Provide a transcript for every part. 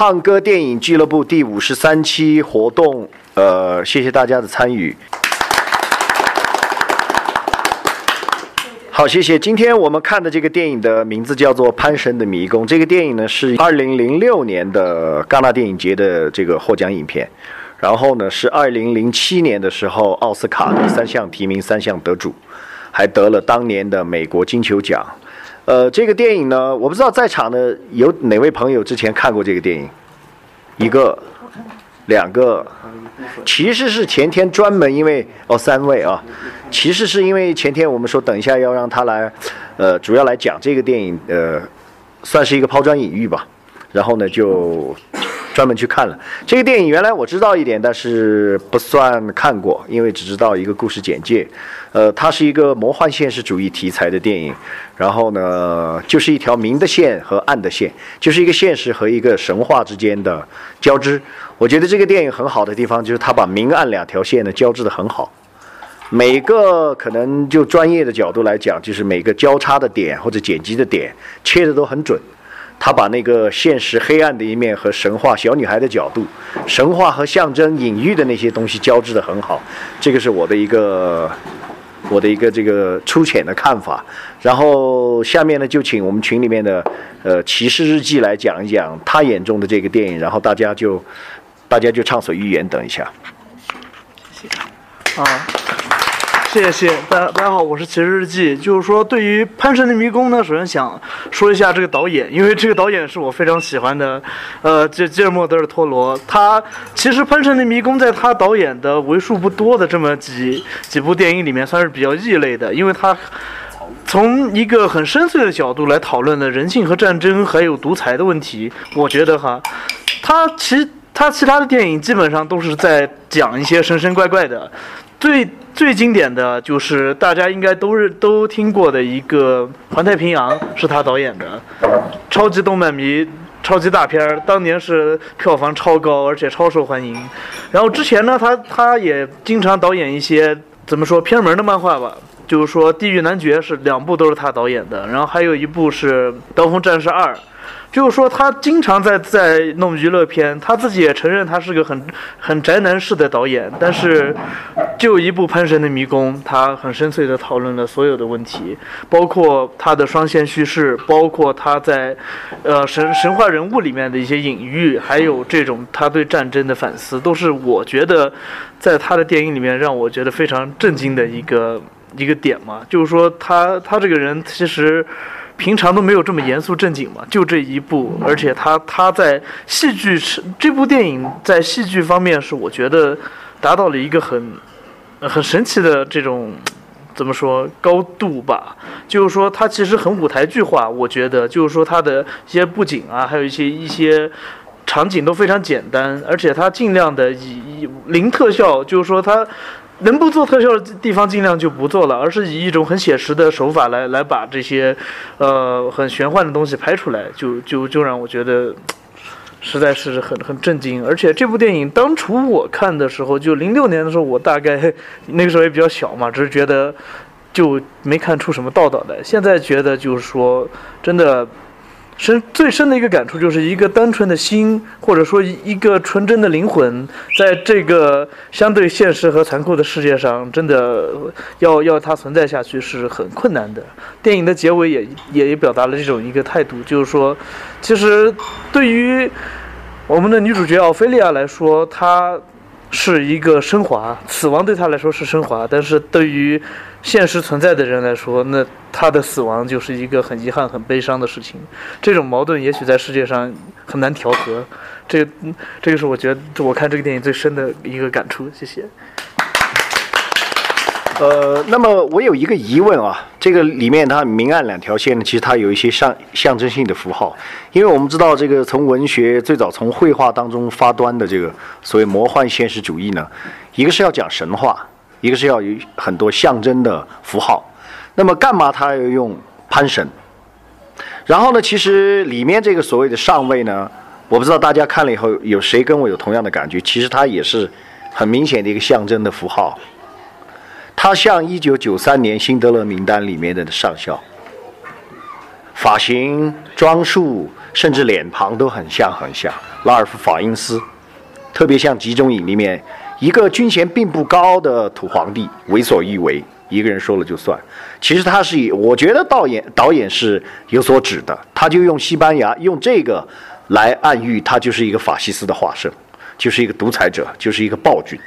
胖哥电影俱乐部第五十三期活动，呃，谢谢大家的参与。好，谢谢。今天我们看的这个电影的名字叫做《潘神的迷宫》。这个电影呢是二零零六年的戛纳电影节的这个获奖影片，然后呢是二零零七年的时候奥斯卡的三项提名三项得主，还得了当年的美国金球奖。呃，这个电影呢，我不知道在场的有哪位朋友之前看过这个电影，一个、两个，其实是前天专门因为哦三位啊，其实是因为前天我们说等一下要让他来，呃，主要来讲这个电影，呃，算是一个抛砖引玉吧，然后呢就。专门去看了这个电影，原来我知道一点，但是不算看过，因为只知道一个故事简介。呃，它是一个魔幻现实主义题材的电影，然后呢，就是一条明的线和暗的线，就是一个现实和一个神话之间的交织。我觉得这个电影很好的地方就是它把明暗两条线呢交织的很好，每个可能就专业的角度来讲，就是每个交叉的点或者剪辑的点切的都很准。他把那个现实黑暗的一面和神话小女孩的角度，神话和象征隐喻的那些东西交织的很好，这个是我的一个我的一个这个粗浅的看法。然后下面呢，就请我们群里面的呃骑士日记来讲一讲他眼中的这个电影，然后大家就大家就畅所欲言。等一下，谢谢。谢大家，大家好，我是骑士日记。就是说，对于《潘神的迷宫》呢，首先想说一下这个导演，因为这个导演是我非常喜欢的，呃，吉吉尔莫·德尔托罗。他其实《潘神的迷宫》在他导演的为数不多的这么几几部电影里面，算是比较异类的，因为他从一个很深邃的角度来讨论了人性和战争还有独裁的问题。我觉得哈，他其他其他的电影基本上都是在讲一些神神怪怪的。最最经典的就是大家应该都是都听过的一个《环太平洋》，是他导演的，超级动漫迷、超级大片儿，当年是票房超高，而且超受欢迎。然后之前呢，他他也经常导演一些怎么说偏门的漫画吧，就是说《地狱男爵》是两部都是他导演的，然后还有一部是《刀锋战士二》。就是说，他经常在在弄娱乐片，他自己也承认他是个很很宅男式的导演。但是，就一部《潘神的迷宫》，他很深邃地讨论了所有的问题，包括他的双线叙事，包括他在呃神神话人物里面的一些隐喻，还有这种他对战争的反思，都是我觉得在他的电影里面让我觉得非常震惊的一个一个点嘛。就是说，他他这个人其实。平常都没有这么严肃正经嘛，就这一部，而且他他在戏剧是这部电影在戏剧方面是我觉得达到了一个很很神奇的这种怎么说高度吧，就是说它其实很舞台剧化，我觉得就是说它的一些布景啊，还有一些一些场景都非常简单，而且它尽量的以零特效，就是说它。能不做特效的地方尽量就不做了，而是以一种很写实的手法来来把这些，呃，很玄幻的东西拍出来，就就就让我觉得，实在是很很震惊。而且这部电影当初我看的时候，就零六年的时候，我大概那个时候也比较小嘛，只是觉得就没看出什么道道来。现在觉得就是说，真的。深最深的一个感触，就是一个单纯的心，或者说一个纯真的灵魂，在这个相对现实和残酷的世界上，真的要要它存在下去是很困难的。电影的结尾也也也表达了这种一个态度，就是说，其实对于我们的女主角奥菲利亚来说，她是一个升华，死亡对她来说是升华，但是对于现实存在的人来说，那他的死亡就是一个很遗憾、很悲伤的事情。这种矛盾也许在世界上很难调和。这，这个是我觉得我看这个电影最深的一个感触。谢谢。呃，那么我有一个疑问啊，这个里面它明暗两条线呢，其实它有一些象象征性的符号。因为我们知道，这个从文学最早从绘画当中发端的这个所谓魔幻现实主义呢，一个是要讲神话。一个是要有很多象征的符号，那么干嘛他要用潘神？然后呢，其实里面这个所谓的上位呢，我不知道大家看了以后有谁跟我有同样的感觉？其实它也是很明显的一个象征的符号，它像一九九三年辛德勒名单里面的上校，发型、装束、甚至脸庞都很像很像。拉尔夫·法因斯，特别像集中营里面一个军衔并不高的土皇帝，为所欲为，一个人说了就算。其实他是以，我觉得导演导演是有所指的，他就用西班牙用这个来暗喻，他就是一个法西斯的化身，就是一个独裁者，就是一个暴君。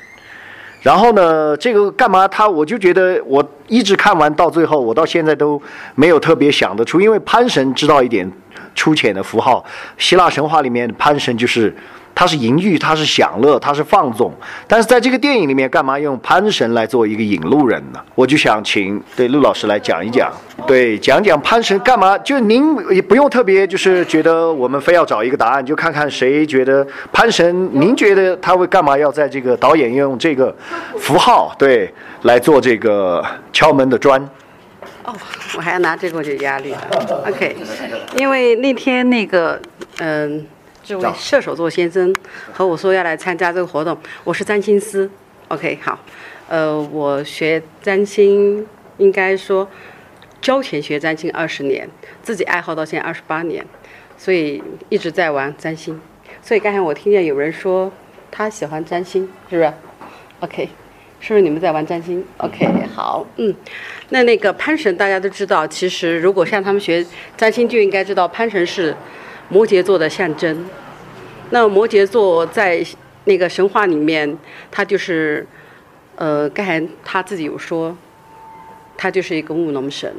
然后呢，这个干嘛？他我就觉得，我一直看完到最后，我到现在都没有特别想得出，因为潘神知道一点粗浅的符号，希腊神话里面潘神就是。他是淫欲，他是享乐，他是放纵。但是在这个电影里面，干嘛用潘神来做一个引路人呢？我就想请对陆老师来讲一讲，对讲讲潘神干嘛？就您也不用特别，就是觉得我们非要找一个答案，就看看谁觉得潘神，您觉得他会干嘛？要在这个导演用这个符号对来做这个敲门的砖？哦，我还要拿这个，我就压力了。OK，因为那天那个嗯。这位射手座先生和我说要来参加这个活动，我是占星师，OK，好，呃，我学占星应该说交钱学占星二十年，自己爱好到现在二十八年，所以一直在玩占星。所以刚才我听见有人说他喜欢占星，是不是？OK，是不是你们在玩占星？OK，好，嗯，那那个潘神大家都知道，其实如果像他们学占星就应该知道潘神是。摩羯座的象征，那摩羯座在那个神话里面，他就是，呃，刚才他自己有说，他就是一个务农神。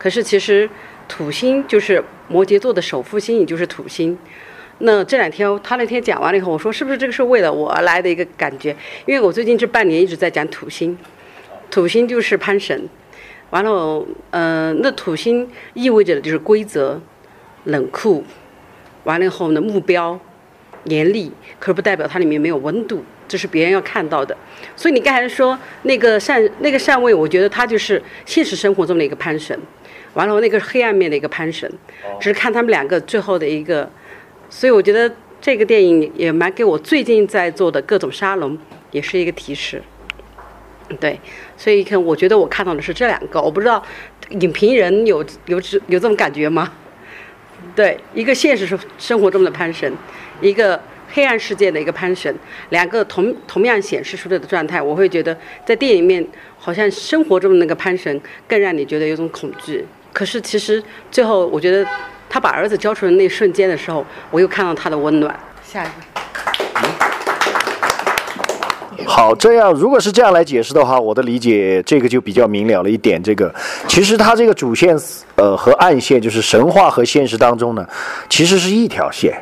可是其实土星就是摩羯座的守护星，也就是土星。那这两天他那天讲完了以后，我说是不是这个是为了我而来的一个感觉？因为我最近这半年一直在讲土星，土星就是潘神。完了，呃，那土星意味着的就是规则、冷酷。完了以后呢，目标严厉，可是不代表它里面没有温度，这是别人要看到的。所以你刚才说那个善那个善位，我觉得它就是现实生活中的一个潘神，完了那个黑暗面的一个潘神，只是看他们两个最后的一个。所以我觉得这个电影也蛮给我最近在做的各种沙龙也是一个提示。对，所以看我觉得我看到的是这两个，我不知道影评人有有有这种感觉吗？对，一个现实生生活中的潘神，一个黑暗世界的一个潘神，两个同同样显示出来的状态，我会觉得在电影里面好像生活中的那个潘神更让你觉得有种恐惧。可是其实最后，我觉得他把儿子交出来那瞬间的时候，我又看到他的温暖。下一个。好，这样如果是这样来解释的话，我的理解这个就比较明了了一点。这个其实它这个主线，呃，和暗线就是神话和现实当中呢，其实是一条线。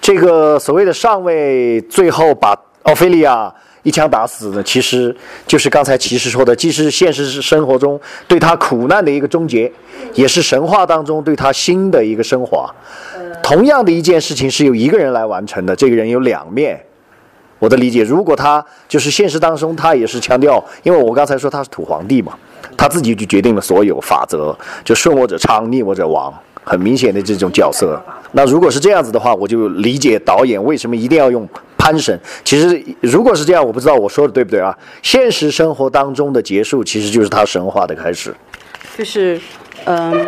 这个所谓的上位最后把奥菲利亚一枪打死的，其实就是刚才骑士说的，既是现实生活中对他苦难的一个终结，也是神话当中对他新的一个升华。同样的一件事情是由一个人来完成的，这个人有两面。我的理解，如果他就是现实当中，他也是强调，因为我刚才说他是土皇帝嘛，他自己就决定了所有法则，就顺我者昌，逆我者亡，很明显的这种角色。那如果是这样子的话，我就理解导演为什么一定要用潘神。其实如果是这样，我不知道我说的对不对啊？现实生活当中的结束，其实就是他神话的开始。就是，嗯，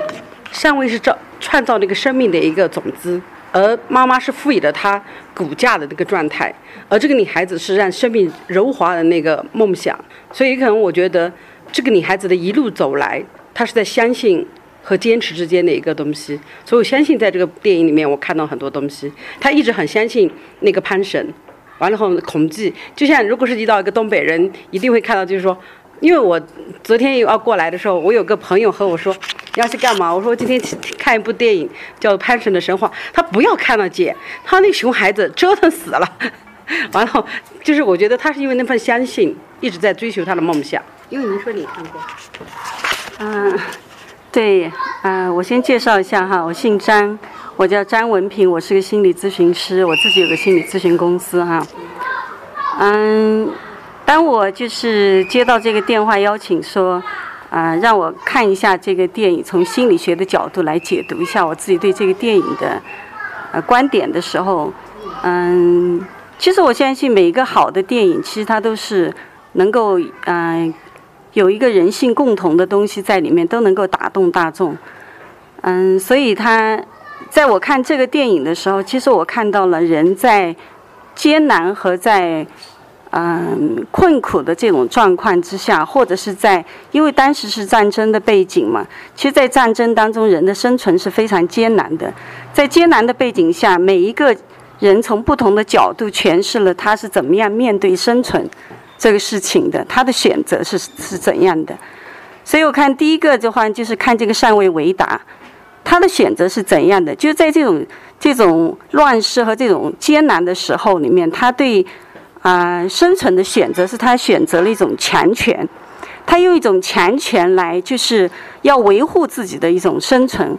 上位是造创造那个生命的一个种子。而妈妈是赋予了她骨架的那个状态，而这个女孩子是让生命柔滑的那个梦想。所以可能我觉得，这个女孩子的一路走来，她是在相信和坚持之间的一个东西。所以我相信，在这个电影里面，我看到很多东西。她一直很相信那个潘神，完了后恐惧。就像如果是遇到一个东北人，一定会看到，就是说。因为我昨天要过来的时候，我有个朋友和我说要去干嘛？我说今天看一部电影叫《潘神的神话》，他不要看了姐，他那熊孩子折腾死了。完了，就是我觉得他是因为那份相信，一直在追求他的梦想。因为您说你看过，嗯，对，嗯，我先介绍一下哈，我姓张，我叫张文平，我是个心理咨询师，我自己有个心理咨询公司哈，嗯。当我就是接到这个电话邀请说，啊，让我看一下这个电影，从心理学的角度来解读一下我自己对这个电影的呃观点的时候，嗯，其实我相信每一个好的电影，其实它都是能够嗯有一个人性共同的东西在里面，都能够打动大众，嗯，所以它在我看这个电影的时候，其实我看到了人在艰难和在嗯困苦的这种状况之下，或者是在因为当时是战争的背景嘛，其实，在战争当中，人的生存是非常艰难的。在艰难的背景下，每一个人从不同的角度诠释了他是怎么样面对生存这个事情的，他的选择是是怎样的。所以我看第一个的话，就是看这个上尉维达。他的选择是怎样的？就在这种这种乱世和这种艰难的时候里面，他对啊生存的选择是他选择了一种强权，他用一种强权来就是要维护自己的一种生存，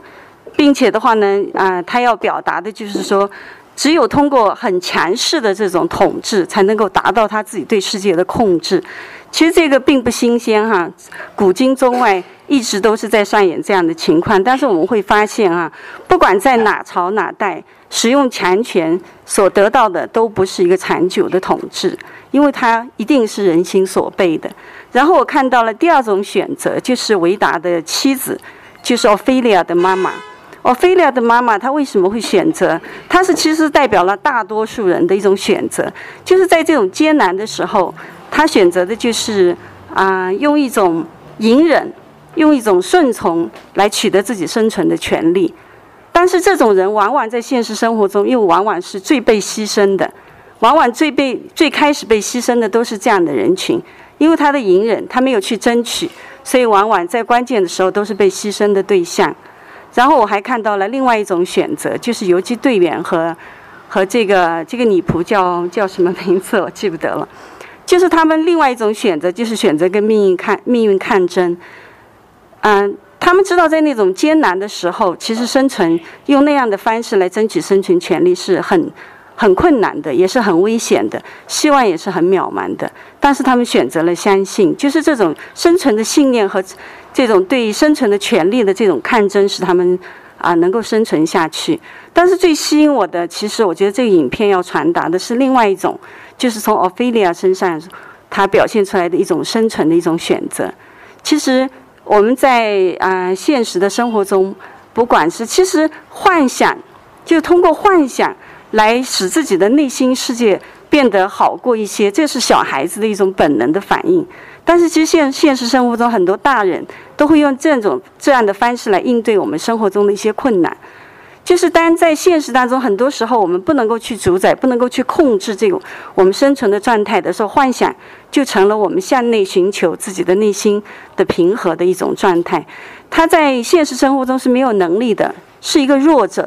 并且的话呢啊，他要表达的就是说，只有通过很强势的这种统治，才能够达到他自己对世界的控制。其实这个并不新鲜哈，古今中外一直都是在上演这样的情况。但是我们会发现啊，不管在哪朝哪代，使用强权所得到的都不是一个长久的统治，因为它一定是人心所背的。然后我看到了第二种选择，就是维达的妻子，就是奥菲利亚的妈妈。奥菲利亚的妈妈她为什么会选择？她是其实代表了大多数人的一种选择，就是在这种艰难的时候。她选择的就是啊，用一种隐忍，用一种顺从来取得自己生存的权利。但是这种人往往在现实生活中又往往是最被牺牲的，往往最被最开始被牺牲的都是这样的人群，因为他的隐忍，他没有去争取，所以往往在关键的时候都是被牺牲的对象。然后我还看到了另外一种选择，就是游击队员和和这个这个女仆叫叫什么名字，我记不得了。就是他们另外一种选择，就是选择跟命运抗命运抗争。嗯，他们知道在那种艰难的时候，其实生存用那样的方式来争取生存权利是很很困难的，也是很危险的，希望也是很渺茫的。但是他们选择了相信，就是这种生存的信念和这种对于生存的权利的这种抗争，使他们啊能够生存下去。但是最吸引我的，其实我觉得这个影片要传达的是另外一种。就是从奥菲利亚身上，他表现出来的一种生存的一种选择。其实我们在啊现实的生活中，不管是其实幻想，就通过幻想来使自己的内心世界变得好过一些，这是小孩子的一种本能的反应。但是其实现现实生活中，很多大人都会用这种这样的方式来应对我们生活中的一些困难。就是当在现实当中，很多时候我们不能够去主宰、不能够去控制这种我们生存的状态的时候，幻想就成了我们向内寻求自己的内心的平和的一种状态。他在现实生活中是没有能力的，是一个弱者；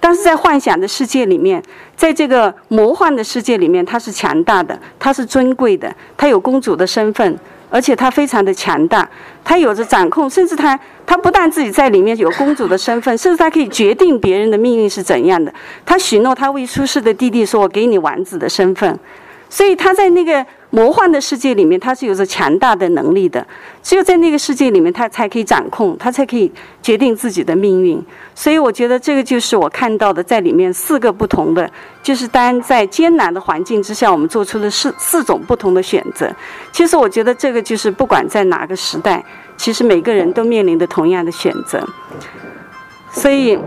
但是在幻想的世界里面，在这个魔幻的世界里面，他是强大的，他是尊贵的，他有公主的身份。而且他非常的强大，他有着掌控，甚至他他不但自己在里面有公主的身份，甚至他可以决定别人的命运是怎样的。他许诺他未出世的弟弟说：“我给你王子的身份。”所以他在那个。魔幻的世界里面，他是有着强大的能力的。只有在那个世界里面，他才可以掌控，他才可以决定自己的命运。所以，我觉得这个就是我看到的，在里面四个不同的，就是当在艰难的环境之下，我们做出了四四种不同的选择。其实，我觉得这个就是不管在哪个时代，其实每个人都面临的同样的选择。所以，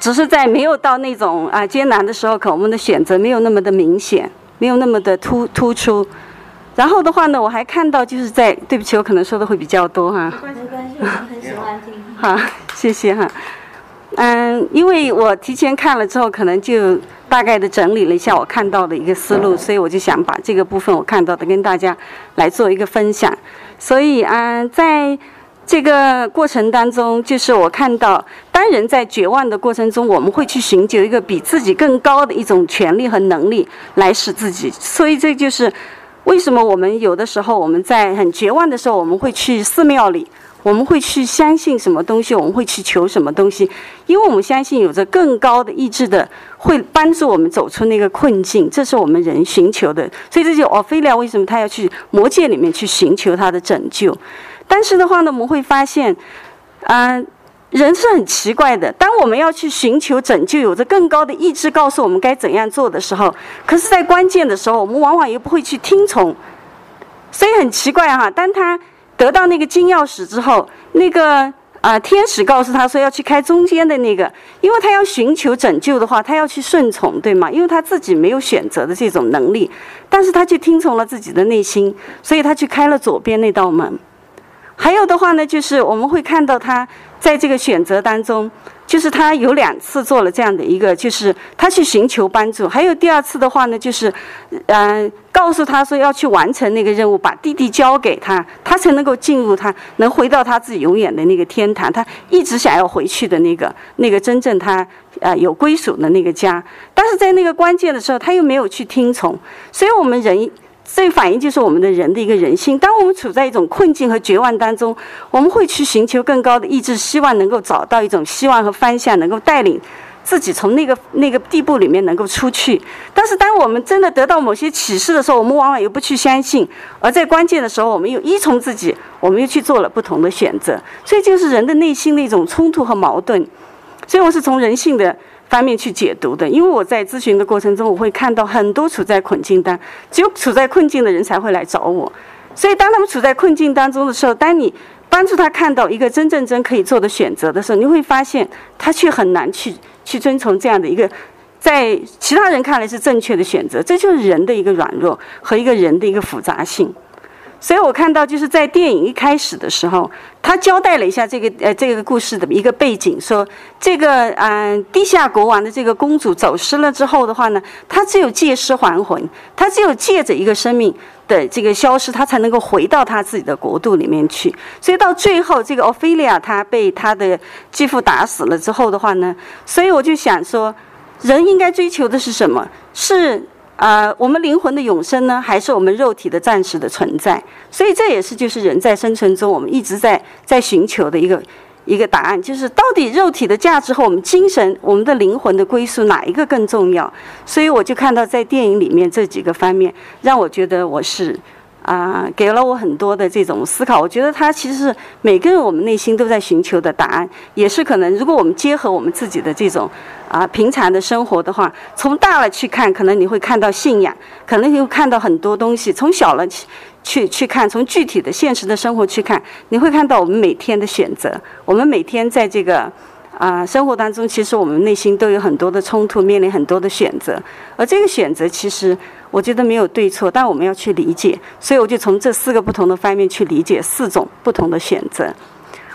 只是在没有到那种啊艰难的时候，可我们的选择没有那么的明显。没有那么的突突出，然后的话呢，我还看到就是在对不起，我可能说的会比较多哈。没关系，我很喜欢听。好，谢谢哈。嗯，因为我提前看了之后，可能就大概的整理了一下我看到的一个思路，所以我就想把这个部分我看到的跟大家来做一个分享。所以啊，在。这个过程当中，就是我看到，当人在绝望的过程中，我们会去寻求一个比自己更高的一种权利和能力，来使自己。所以这就是为什么我们有的时候我们在很绝望的时候，我们会去寺庙里，我们会去相信什么东西，我们会去求什么东西，因为我们相信有着更高的意志的会帮助我们走出那个困境，这是我们人寻求的。所以这就奥菲利亚为什么他要去魔界里面去寻求他的拯救。但是的话呢，我们会发现，嗯，人是很奇怪的。当我们要去寻求拯救，有着更高的意志告诉我们该怎样做的时候，可是，在关键的时候，我们往往又不会去听从。所以很奇怪哈，当他得到那个金钥匙之后，那个啊，天使告诉他说要去开中间的那个，因为他要寻求拯救的话，他要去顺从，对吗？因为他自己没有选择的这种能力，但是他去听从了自己的内心，所以他去开了左边那道门。还有的话呢，就是我们会看到他在这个选择当中。就是他有两次做了这样的一个，就是他去寻求帮助。还有第二次的话呢，就是，嗯，告诉他说要去完成那个任务，把弟弟交给他，他才能够进入他，能回到他自己永远的那个天堂。他一直想要回去的那个，那个真正他啊有归属的那个家。但是在那个关键的时候，他又没有去听从。所以我们人。这反映就是我们的人的一个人性。当我们处在一种困境和绝望当中，我们会去寻求更高的意志，希望能够找到一种希望和方向，能够带领自己从那个那个地步里面能够出去。但是，当我们真的得到某些启示的时候，我们往往又不去相信；而在关键的时候，我们又依从自己，我们又去做了不同的选择。所以，就是人的内心的一种冲突和矛盾。所以，我是从人性的。方面去解读的，因为我在咨询的过程中，我会看到很多处在困境当，只有处在困境的人才会来找我。所以，当他们处在困境当中的时候，当你帮助他看到一个真正真可以做的选择的时候，你会发现他却很难去去遵从这样的一个在其他人看来是正确的选择。这就是人的一个软弱和一个人的一个复杂性。所以我看到就是在电影一开始的时候，他交代了一下这个呃这个故事的一个背景，说这个嗯地下国王的这个公主走失了之后的话呢，她只有借尸还魂，她只有借着一个生命的这个消失，她才能够回到她自己的国度里面去。所以到最后，这个奥菲利亚她被她的继父打死了之后的话呢，所以我就想说，人应该追求的是什么？是。啊，我们灵魂的永生呢，还是我们肉体的暂时的存在？所以这也是就是人在生存中我们一直在在寻求的一个一个答案，就是到底肉体的价值和我们精神、我们的灵魂的归宿哪一个更重要？所以我就看到在电影里面这几个方面，让我觉得我是。啊，给了我很多的这种思考。我觉得他其实是每个人我们内心都在寻求的答案，也是可能如果我们结合我们自己的这种啊平常的生活的话，从大了去看，可能你会看到信仰，可能你会看到很多东西；从小了去去去看，从具体的现实的生活去看，你会看到我们每天的选择。我们每天在这个啊生活当中，其实我们内心都有很多的冲突，面临很多的选择，而这个选择其实。我觉得没有对错，但我们要去理解，所以我就从这四个不同的方面去理解四种不同的选择。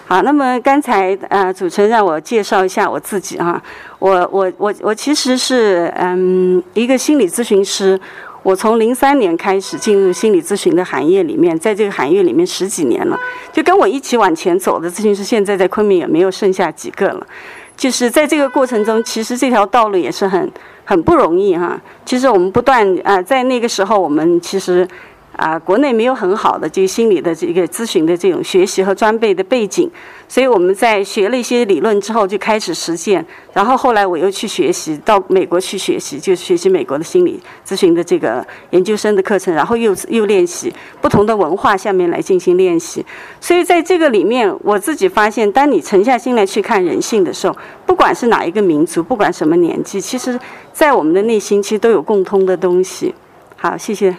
好，那么刚才呃主持人让我介绍一下我自己哈，我我我我其实是嗯一个心理咨询师，我从零三年开始进入心理咨询的行业里面，在这个行业里面十几年了，就跟我一起往前走的咨询师，现在在昆明也没有剩下几个了。就是在这个过程中，其实这条道路也是很很不容易哈。其实我们不断啊，在那个时候，我们其实。啊，国内没有很好的这个心理的这个咨询的这种学习和装备的背景，所以我们在学了一些理论之后就开始实践。然后后来我又去学习，到美国去学习，就学习美国的心理咨询的这个研究生的课程，然后又又练习不同的文化下面来进行练习。所以在这个里面，我自己发现，当你沉下心来去看人性的时候，不管是哪一个民族，不管什么年纪，其实，在我们的内心其实都有共通的东西。好，谢谢。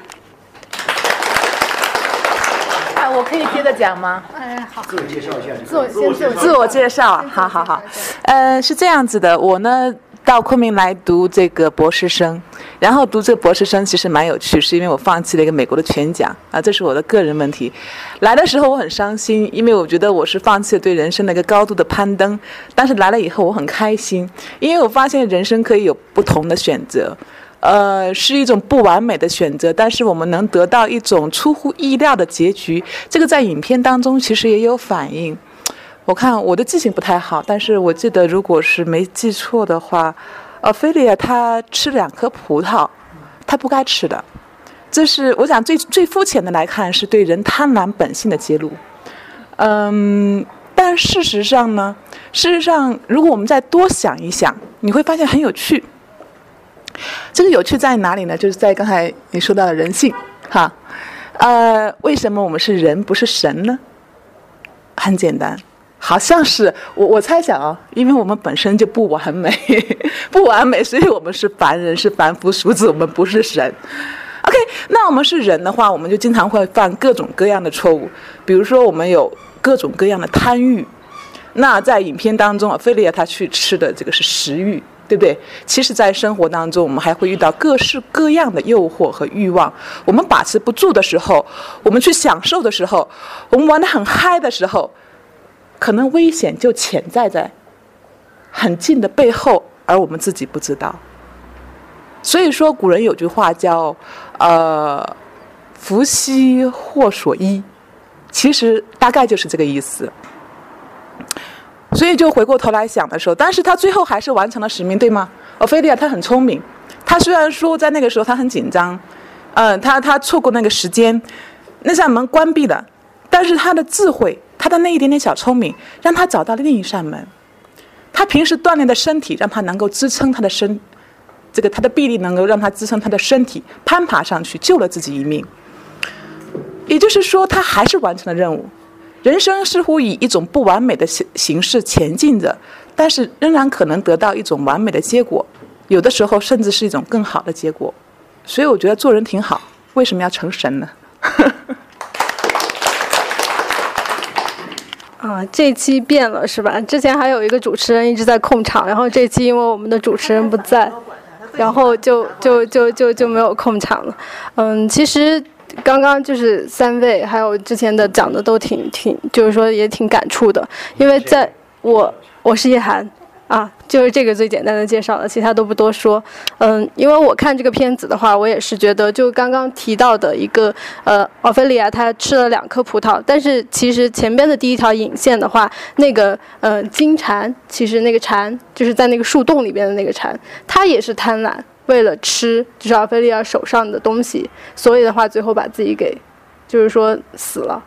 我可以接着讲吗？哎，好。自我介绍一下。自我先自自我介绍，好好好。呃，是这样子的，我呢到昆明来读这个博士生，然后读这个博士生其实蛮有趣，是因为我放弃了一个美国的全奖啊，这是我的个人问题。来的时候我很伤心，因为我觉得我是放弃了对人生的一个高度的攀登，但是来了以后我很开心，因为我发现人生可以有不同的选择。呃，是一种不完美的选择，但是我们能得到一种出乎意料的结局。这个在影片当中其实也有反映。我看我的记性不太好，但是我记得如果是没记错的话，呃，菲利亚他吃两颗葡萄，他不该吃的。这是我想最最肤浅的来看，是对人贪婪本性的揭露。嗯，但事实上呢，事实上如果我们再多想一想，你会发现很有趣。这个有趣在哪里呢？就是在刚才你说到的人性，哈，呃，为什么我们是人不是神呢？很简单，好像是我我猜想啊，因为我们本身就不完美，不完美，所以我们是凡人，是凡夫俗子，我们不是神。OK，那我们是人的话，我们就经常会犯各种各样的错误，比如说我们有各种各样的贪欲。那在影片当中啊，菲利亚他去吃的这个是食欲，对不对？其实，在生活当中，我们还会遇到各式各样的诱惑和欲望。我们把持不住的时候，我们去享受的时候，我们玩得很嗨的时候，可能危险就潜在在很近的背后，而我们自己不知道。所以说，古人有句话叫“呃，福兮祸所依”，其实大概就是这个意思。所以就回过头来想的时候，但是他最后还是完成了使命，对吗？奥菲利亚她很聪明，她虽然说在那个时候她很紧张，嗯，她她错过那个时间，那扇门关闭了，但是她的智慧，她的那一点点小聪明，让她找到了另一扇门。她平时锻炼的身体，让她能够支撑她的身，这个她的臂力能够让她支撑她的身体攀爬上去，救了自己一命。也就是说，她还是完成了任务。人生似乎以一种不完美的形形式前进着，但是仍然可能得到一种完美的结果，有的时候甚至是一种更好的结果。所以我觉得做人挺好，为什么要成神呢？啊，这期变了是吧？之前还有一个主持人一直在控场，然后这期因为我们的主持人不在，然后就就就就就没有控场了。嗯，其实。刚刚就是三位，还有之前的讲的都挺挺，就是说也挺感触的。因为在我我是叶涵啊，就是这个最简单的介绍了，其他都不多说。嗯，因为我看这个片子的话，我也是觉得，就刚刚提到的一个呃，奥菲利亚她吃了两颗葡萄，但是其实前边的第一条引线的话，那个呃金蝉，其实那个蝉就是在那个树洞里边的那个蝉，它也是贪婪。为了吃就是奥菲利亚手上的东西，所以的话，最后把自己给，就是说死了，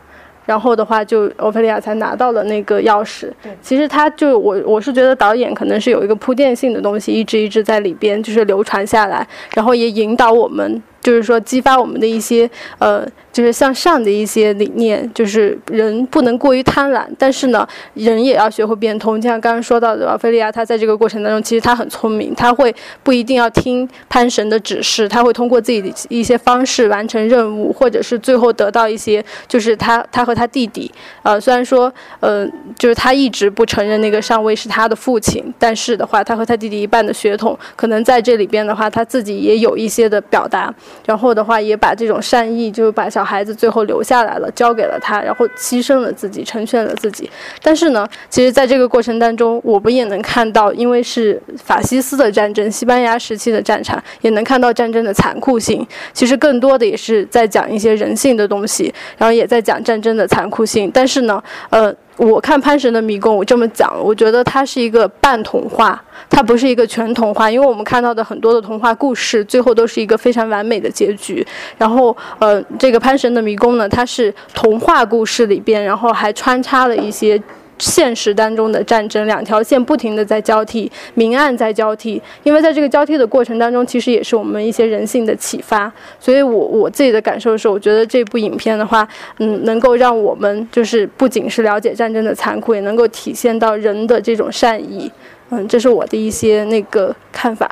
然后的话，就奥菲利亚才拿到了那个钥匙。其实他就我我是觉得导演可能是有一个铺垫性的东西，一直一直在里边，就是流传下来，然后也引导我们。就是说，激发我们的一些呃，就是向上的一些理念，就是人不能过于贪婪，但是呢，人也要学会变通。就像刚刚说到的，奥菲利亚，他在这个过程当中，其实他很聪明，他会不一定要听潘神的指示，他会通过自己的一些方式完成任务，或者是最后得到一些，就是他他和他弟弟，呃，虽然说，呃，就是他一直不承认那个上尉是他的父亲，但是的话，他和他弟弟一半的血统，可能在这里边的话，他自己也有一些的表达。然后的话，也把这种善意，就把小孩子最后留下来了，交给了他，然后牺牲了自己，成全了自己。但是呢，其实在这个过程当中，我们也能看到，因为是法西斯的战争，西班牙时期的战场，也能看到战争的残酷性。其实更多的也是在讲一些人性的东西，然后也在讲战争的残酷性。但是呢，呃。我看《潘神的迷宫》，我这么讲，我觉得它是一个半童话，它不是一个全童话，因为我们看到的很多的童话故事，最后都是一个非常完美的结局。然后，呃，这个《潘神的迷宫》呢，它是童话故事里边，然后还穿插了一些。现实当中的战争，两条线不停的在交替，明暗在交替。因为在这个交替的过程当中，其实也是我们一些人性的启发。所以我我自己的感受是，我觉得这部影片的话，嗯，能够让我们就是不仅是了解战争的残酷，也能够体现到人的这种善意。嗯，这是我的一些那个看法。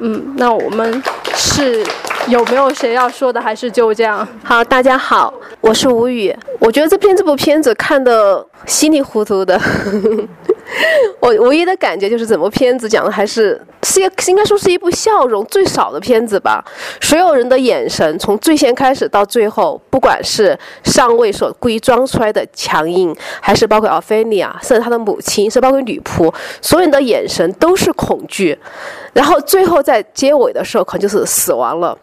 嗯，那我们是有没有谁要说的？还是就这样？好，大家好，我是吴宇。我觉得这片这部片子看的稀里糊涂的。我唯一的感觉就是，整部片子讲的还是是应该说是一部笑容最少的片子吧。所有人的眼神，从最先开始到最后，不管是上尉所故意装出来的强硬，还是包括奥菲利亚，甚至他的母亲，是包括女仆，所有人的眼神都是恐惧。然后最后在结尾的时候，可能就是死亡了。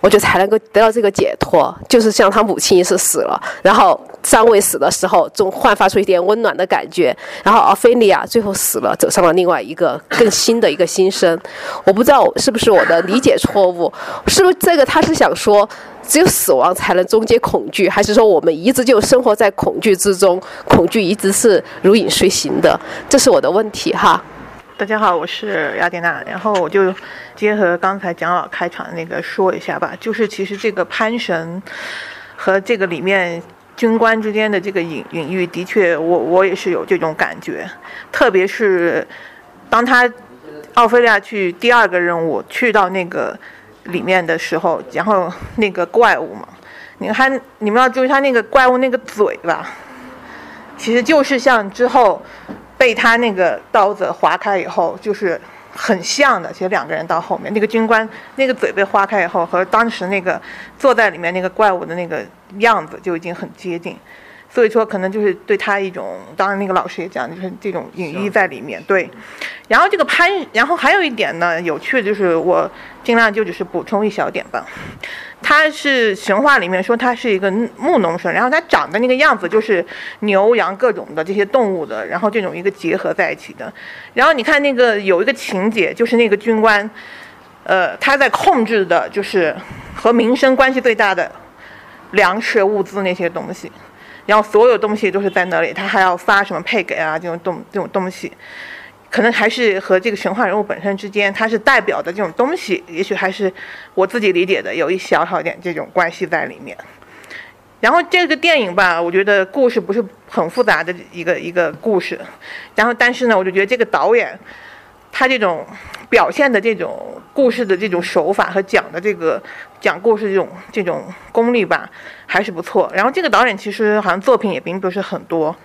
我觉得才能够得到这个解脱，就是像他母亲也是死了，然后三位死的时候，总焕发出一点温暖的感觉，然后奥菲利亚最后死了，走上了另外一个更新的一个新生。我不知道是不是我的理解错误，是不是这个他是想说，只有死亡才能终结恐惧，还是说我们一直就生活在恐惧之中，恐惧一直是如影随形的？这是我的问题哈。大家好，我是雅典娜，然后我就结合刚才蒋老开场的那个说一下吧，就是其实这个潘神和这个里面军官之间的这个隐隐喻，的确我我也是有这种感觉，特别是当他奥菲利亚去第二个任务去到那个里面的时候，然后那个怪物嘛，你看你们要注意他那个怪物那个嘴吧，其实就是像之后。被他那个刀子划开以后，就是很像的。其实两个人到后面，那个军官那个嘴被划开以后，和当时那个坐在里面那个怪物的那个样子就已经很接近。所以说，可能就是对他一种，当然那个老师也讲，就是这种隐喻在里面。对，然后这个潘，然后还有一点呢，有趣的就是我尽量就只是补充一小点吧。他是神话里面说他是一个牧农神，然后他长的那个样子就是牛羊各种的这些动物的，然后这种一个结合在一起的。然后你看那个有一个情节，就是那个军官，呃，他在控制的就是和民生关系最大的粮食物资那些东西。然后所有东西都是在那里，他还要发什么配给啊这种东这种东西，可能还是和这个神话人物本身之间，它是代表的这种东西，也许还是我自己理解的有一小小点这种关系在里面。然后这个电影吧，我觉得故事不是很复杂的一个一个故事，然后但是呢，我就觉得这个导演他这种表现的这种故事的这种手法和讲的这个讲故事这种这种功力吧。还是不错。然后这个导演其实好像作品也并不是很多，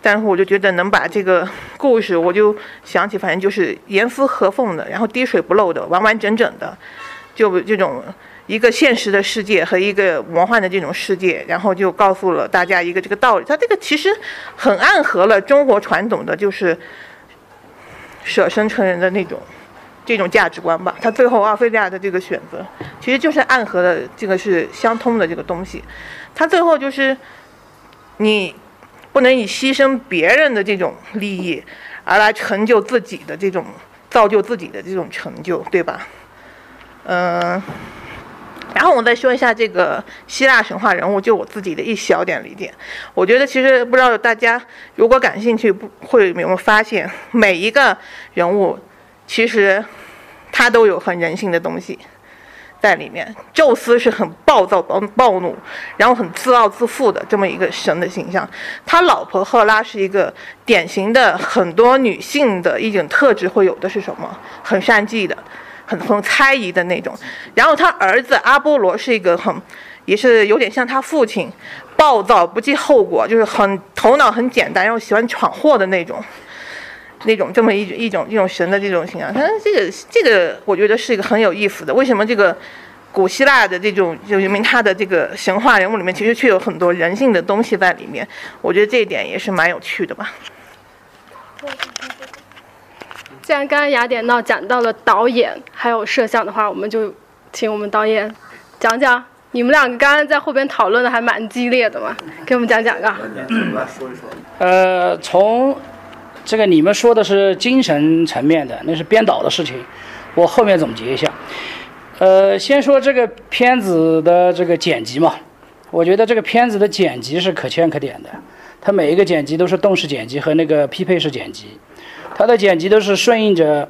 但是我就觉得能把这个 故事，我就想起，反正就是严丝合缝的，然后滴水不漏的，完完整整的，就这种一个现实的世界和一个魔幻的这种世界，然后就告诉了大家一个这个道理。它这个其实很暗合了中国传统的就是舍身成人的那种。这种价值观吧，他最后奥菲利亚的这个选择，其实就是暗合的这个是相通的这个东西。他最后就是，你不能以牺牲别人的这种利益，而来成就自己的这种造就自己的这种成就，对吧？嗯，然后我再说一下这个希腊神话人物，就我自己的一小点理解。我觉得其实不知道大家如果感兴趣，不会有没有发现每一个人物。其实，他都有很人性的东西在里面。宙斯是很暴躁、暴暴怒，然后很自傲自负的这么一个神的形象。他老婆赫拉是一个典型的很多女性的一种特质会有的是什么？很善计的，很很猜疑的那种。然后他儿子阿波罗是一个很，也是有点像他父亲，暴躁不计后果，就是很头脑很简单，然后喜欢闯祸的那种。那种这么一一种一种神的这种形象，但是这个这个我觉得是一个很有意思的。为什么这个古希腊的这种就因为他的这个神话人物里面，其实却有很多人性的东西在里面？我觉得这一点也是蛮有趣的吧。既然刚刚雅典娜讲到了导演还有摄像的话，我们就请我们导演讲讲。你们两个刚刚在后边讨论的还蛮激烈的嘛，给我们讲讲啊。呃，从。这个你们说的是精神层面的，那是编导的事情。我后面总结一下。呃，先说这个片子的这个剪辑嘛，我觉得这个片子的剪辑是可圈可点的。它每一个剪辑都是动式剪辑和那个匹配式剪辑，它的剪辑都是顺应着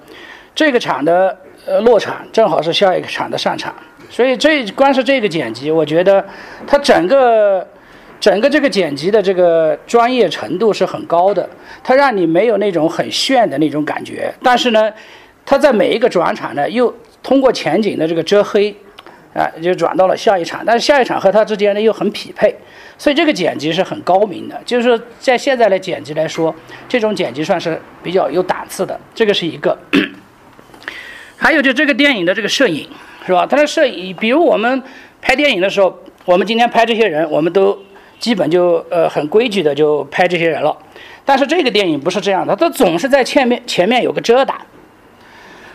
这个场的呃落场，正好是下一个场的上场。所以这光是这个剪辑，我觉得它整个。整个这个剪辑的这个专业程度是很高的，它让你没有那种很炫的那种感觉，但是呢，它在每一个转场呢，又通过前景的这个遮黑，啊，就转到了下一场，但是下一场和它之间呢又很匹配，所以这个剪辑是很高明的，就是说在现在的剪辑来说，这种剪辑算是比较有档次的，这个是一个。还有就这个电影的这个摄影，是吧？它的摄影，比如我们拍电影的时候，我们今天拍这些人，我们都。基本就呃很规矩的就拍这些人了，但是这个电影不是这样的，它总是在前面前面有个遮挡。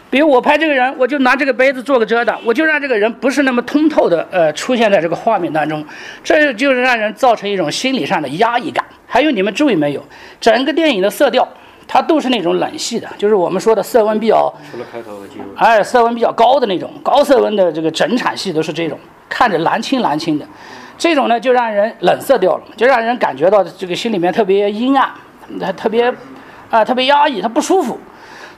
比如我拍这个人，我就拿这个杯子做个遮挡，我就让这个人不是那么通透的呃出现在这个画面当中，这就是让人造成一种心理上的压抑感。还有你们注意没有，整个电影的色调它都是那种冷系的，就是我们说的色温比较，除了开头和结尾，哎，色温比较高的那种高色温的这个整场戏都是这种，看着蓝青蓝青的。这种呢，就让人冷色掉了，就让人感觉到这个心里面特别阴暗，特别啊，特别压抑，他不舒服。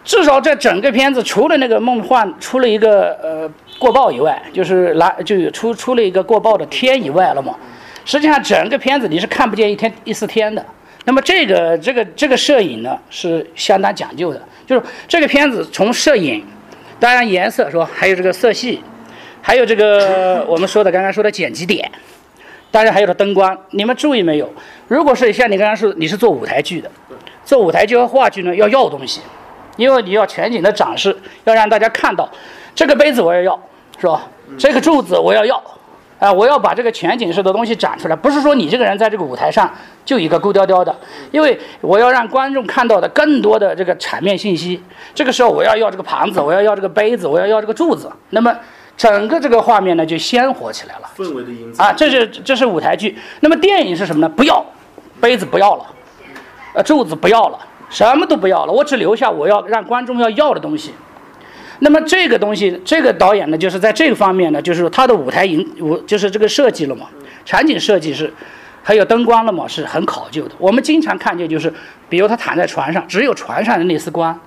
至少这整个片子，除了那个梦幻出了一个呃过曝以外，就是来就有出出了一个过曝的天以外了嘛。实际上，整个片子你是看不见一天一丝天的。那么这个这个这个摄影呢，是相当讲究的，就是这个片子从摄影，当然颜色是吧，还有这个色系，还有这个我们说的刚刚说的剪辑点。当然还有个灯光，你们注意没有？如果是像你刚刚说你是做舞台剧的，做舞台剧和话剧呢要要东西，因为你要全景的展示，要让大家看到这个杯子我要要，是吧？这个柱子我要要，啊，我要把这个全景式的东西展出来，不是说你这个人在这个舞台上就一个勾雕雕的，因为我要让观众看到的更多的这个场面信息。这个时候我要要这个盘子，我要要这个杯子，我要要这个柱子，那么整个这个画面呢就鲜活起来了。氛围的营造啊，这是这是舞台剧。那么电影是什么呢？不要杯子不要了，呃，柱子不要了，什么都不要了，我只留下我要让观众要要的东西。那么这个东西，这个导演呢，就是在这个方面呢，就是他的舞台营舞就是这个设计了嘛，场景设计是，还有灯光了嘛，是很考究的。我们经常看见就是，比如他躺在船上，只有船上的那丝光，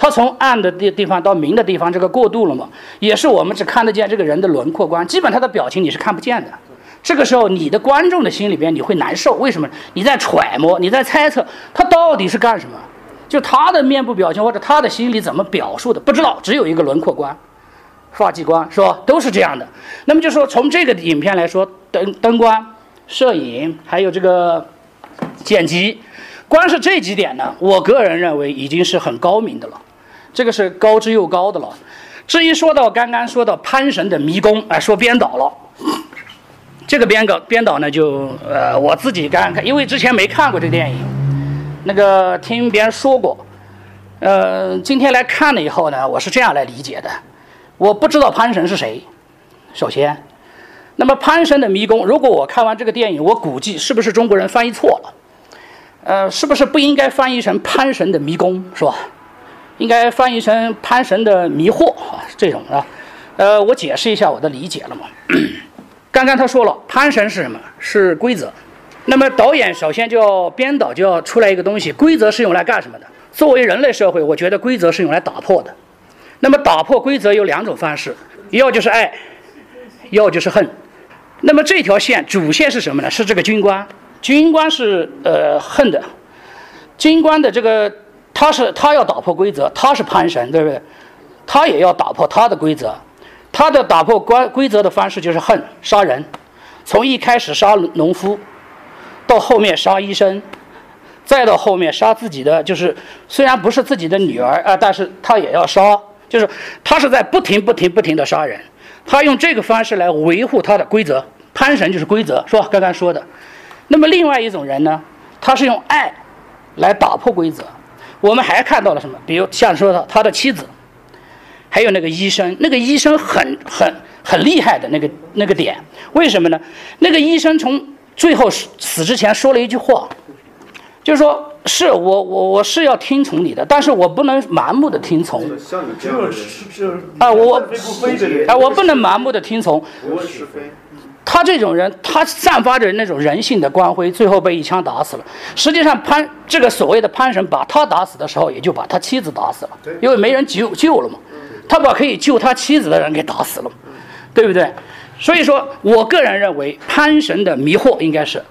他从暗的地地方到明的地方，这个过渡了嘛，也是我们只看得见这个人的轮廓光，基本他的表情你是看不见的。这个时候，你的观众的心里边你会难受，为什么？你在揣摩，你在猜测他到底是干什么。就他的面部表情或者他的心里怎么表述的，不知道，只有一个轮廓观、发际观，是吧？都是这样的。那么就说从这个影片来说，灯灯光、摄影还有这个剪辑，光是这几点呢，我个人认为已经是很高明的了，这个是高之又高的了。至于说到刚刚说到潘神的迷宫，哎，说编导了，这个编导编导呢，就呃我自己刚刚看，因为之前没看过这电影。那个听别人说过，呃，今天来看了以后呢，我是这样来理解的。我不知道潘神是谁，首先，那么潘神的迷宫，如果我看完这个电影，我估计是不是中国人翻译错了？呃，是不是不应该翻译成潘神的迷宫，是吧？应该翻译成潘神的迷惑啊，这种啊。呃，我解释一下我的理解了嘛。刚刚他说了，潘神是什么？是规则。那么导演首先就要编导就要出来一个东西，规则是用来干什么的？作为人类社会，我觉得规则是用来打破的。那么打破规则有两种方式，要就是爱，要就是恨。那么这条线主线是什么呢？是这个军官，军官是呃恨的，军官的这个他是他要打破规则，他是潘神，对不对？他也要打破他的规则，他的打破规规则的方式就是恨，杀人，从一开始杀农夫。到后面杀医生，再到后面杀自己的，就是虽然不是自己的女儿啊，但是他也要杀，就是他是在不停不停不停的杀人，他用这个方式来维护他的规则。潘神就是规则，是吧？刚刚说的。那么另外一种人呢，他是用爱来打破规则。我们还看到了什么？比如像说的他的妻子，还有那个医生，那个医生很很很厉害的那个那个点，为什么呢？那个医生从最后死之前说了一句话，就是说是我我我是要听从你的，但是我不能盲目的听从。啊，我啊，我不能盲目的听从。他这种人，他散发着那种人性的光辉，最后被一枪打死了。实际上，潘这个所谓的潘神把他打死的时候，也就把他妻子打死了，因为没人救救了嘛。他把可以救他妻子的人给打死了，对不对？所以说我个人认为，潘神的迷惑应该是，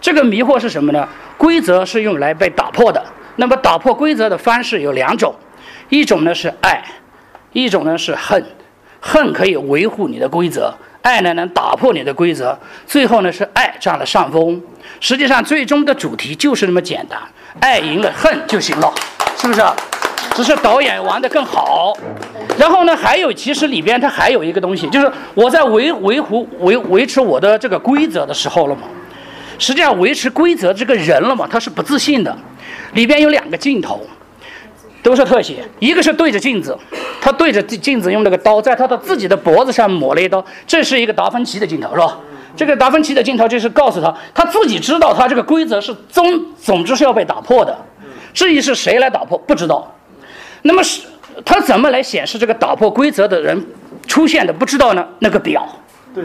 这个迷惑是什么呢？规则是用来被打破的。那么打破规则的方式有两种，一种呢是爱，一种呢是恨。恨可以维护你的规则，爱呢能打破你的规则。最后呢是爱占了上风。实际上最终的主题就是那么简单，爱赢了恨就行了，是不是？只是导演玩的更好，然后呢，还有其实里边它还有一个东西，就是我在维维护维维持我的这个规则的时候了嘛，实际上维持规则这个人了嘛，他是不自信的。里边有两个镜头，都是特写，一个是对着镜子，他对着镜子用那个刀在他的自己的脖子上抹了一刀，这是一个达芬奇的镜头，是吧？这个达芬奇的镜头就是告诉他，他自己知道他这个规则是总总之是要被打破的，至于是谁来打破，不知道。那么是他怎么来显示这个打破规则的人出现的？不知道呢？那个表，对，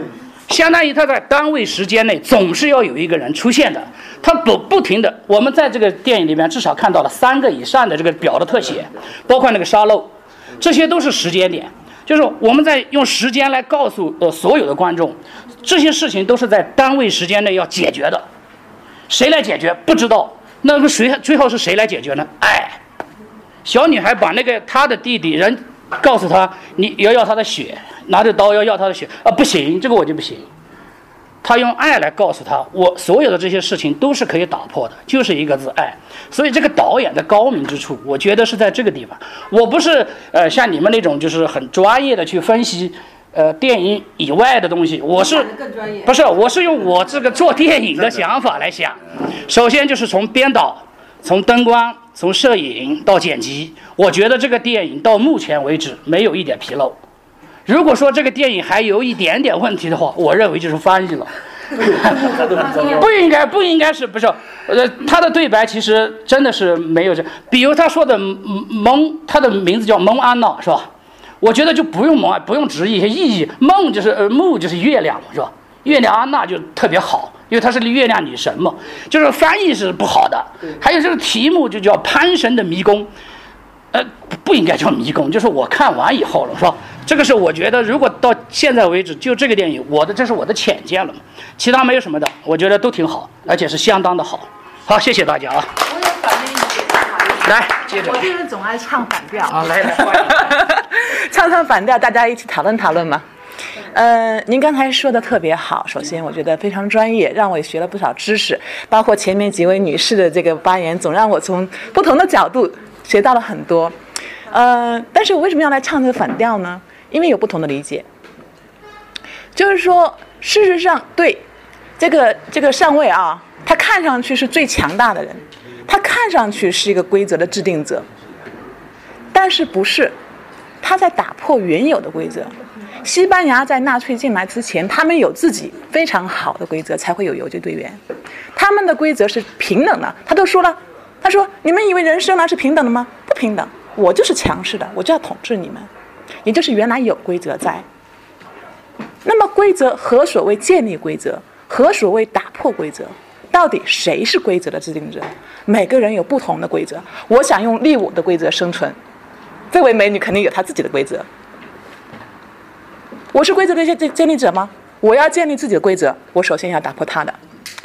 相当于他在单位时间内总是要有一个人出现的。他不不停的，我们在这个电影里面至少看到了三个以上的这个表的特写，包括那个沙漏，这些都是时间点，就是我们在用时间来告诉呃所有的观众，这些事情都是在单位时间内要解决的。谁来解决？不知道。那个谁最后是谁来解决呢？哎。小女孩把那个她的弟弟人告诉他，你要要他的血，拿着刀要要他的血啊，不行，这个我就不行。他用爱来告诉他，我所有的这些事情都是可以打破的，就是一个字爱。所以这个导演的高明之处，我觉得是在这个地方。我不是呃像你们那种就是很专业的去分析，呃电影以外的东西，我是不是我是用我这个做电影的想法来想。首先就是从编导、从灯光、从摄影到剪辑，我觉得这个电影到目前为止没有一点纰漏。如果说这个电影还有一点点问题的话，我认为就是翻译了。不应该，不应该是不是？呃，他的对白其实真的是没有这，比如他说的蒙，他的名字叫蒙安娜，是吧？我觉得就不用蒙，不用直译一些意义。梦就是呃，木就是月亮，是吧？月亮安娜就特别好，因为她是月亮女神嘛。就是翻译是不好的。还有这个题目就叫潘神的迷宫，呃，不应该叫迷宫，就是我看完以后了，是吧？这个是我觉得，如果到现在为止就这个电影，我的这是我的浅见了嘛，其他没有什么的，我觉得都挺好，而且是相当的好。好，谢谢大家啊。来，接着。我这人总爱唱反调。啊，来来，唱唱反调，大家一起讨论讨论嘛。呃，您刚才说的特别好，首先我觉得非常专业，让我也学了不少知识，包括前面几位女士的这个发言，总让我从不同的角度学到了很多。呃，但是我为什么要来唱这个反调呢？因为有不同的理解，就是说，事实上，对这个这个上位啊，他看上去是最强大的人，他看上去是一个规则的制定者，但是不是他在打破原有的规则。西班牙在纳粹进来之前，他们有自己非常好的规则，才会有游击队员。他们的规则是平等的，他都说了，他说：“你们以为人生来是平等的吗？不平等，我就是强势的，我就要统治你们。”也就是原来有规则在，那么规则和所谓建立规则和所谓打破规则，到底谁是规则的制定者？每个人有不同的规则。我想用利我的规则生存，这位美女肯定有她自己的规则。我是规则的建建建立者吗？我要建立自己的规则，我首先要打破他的。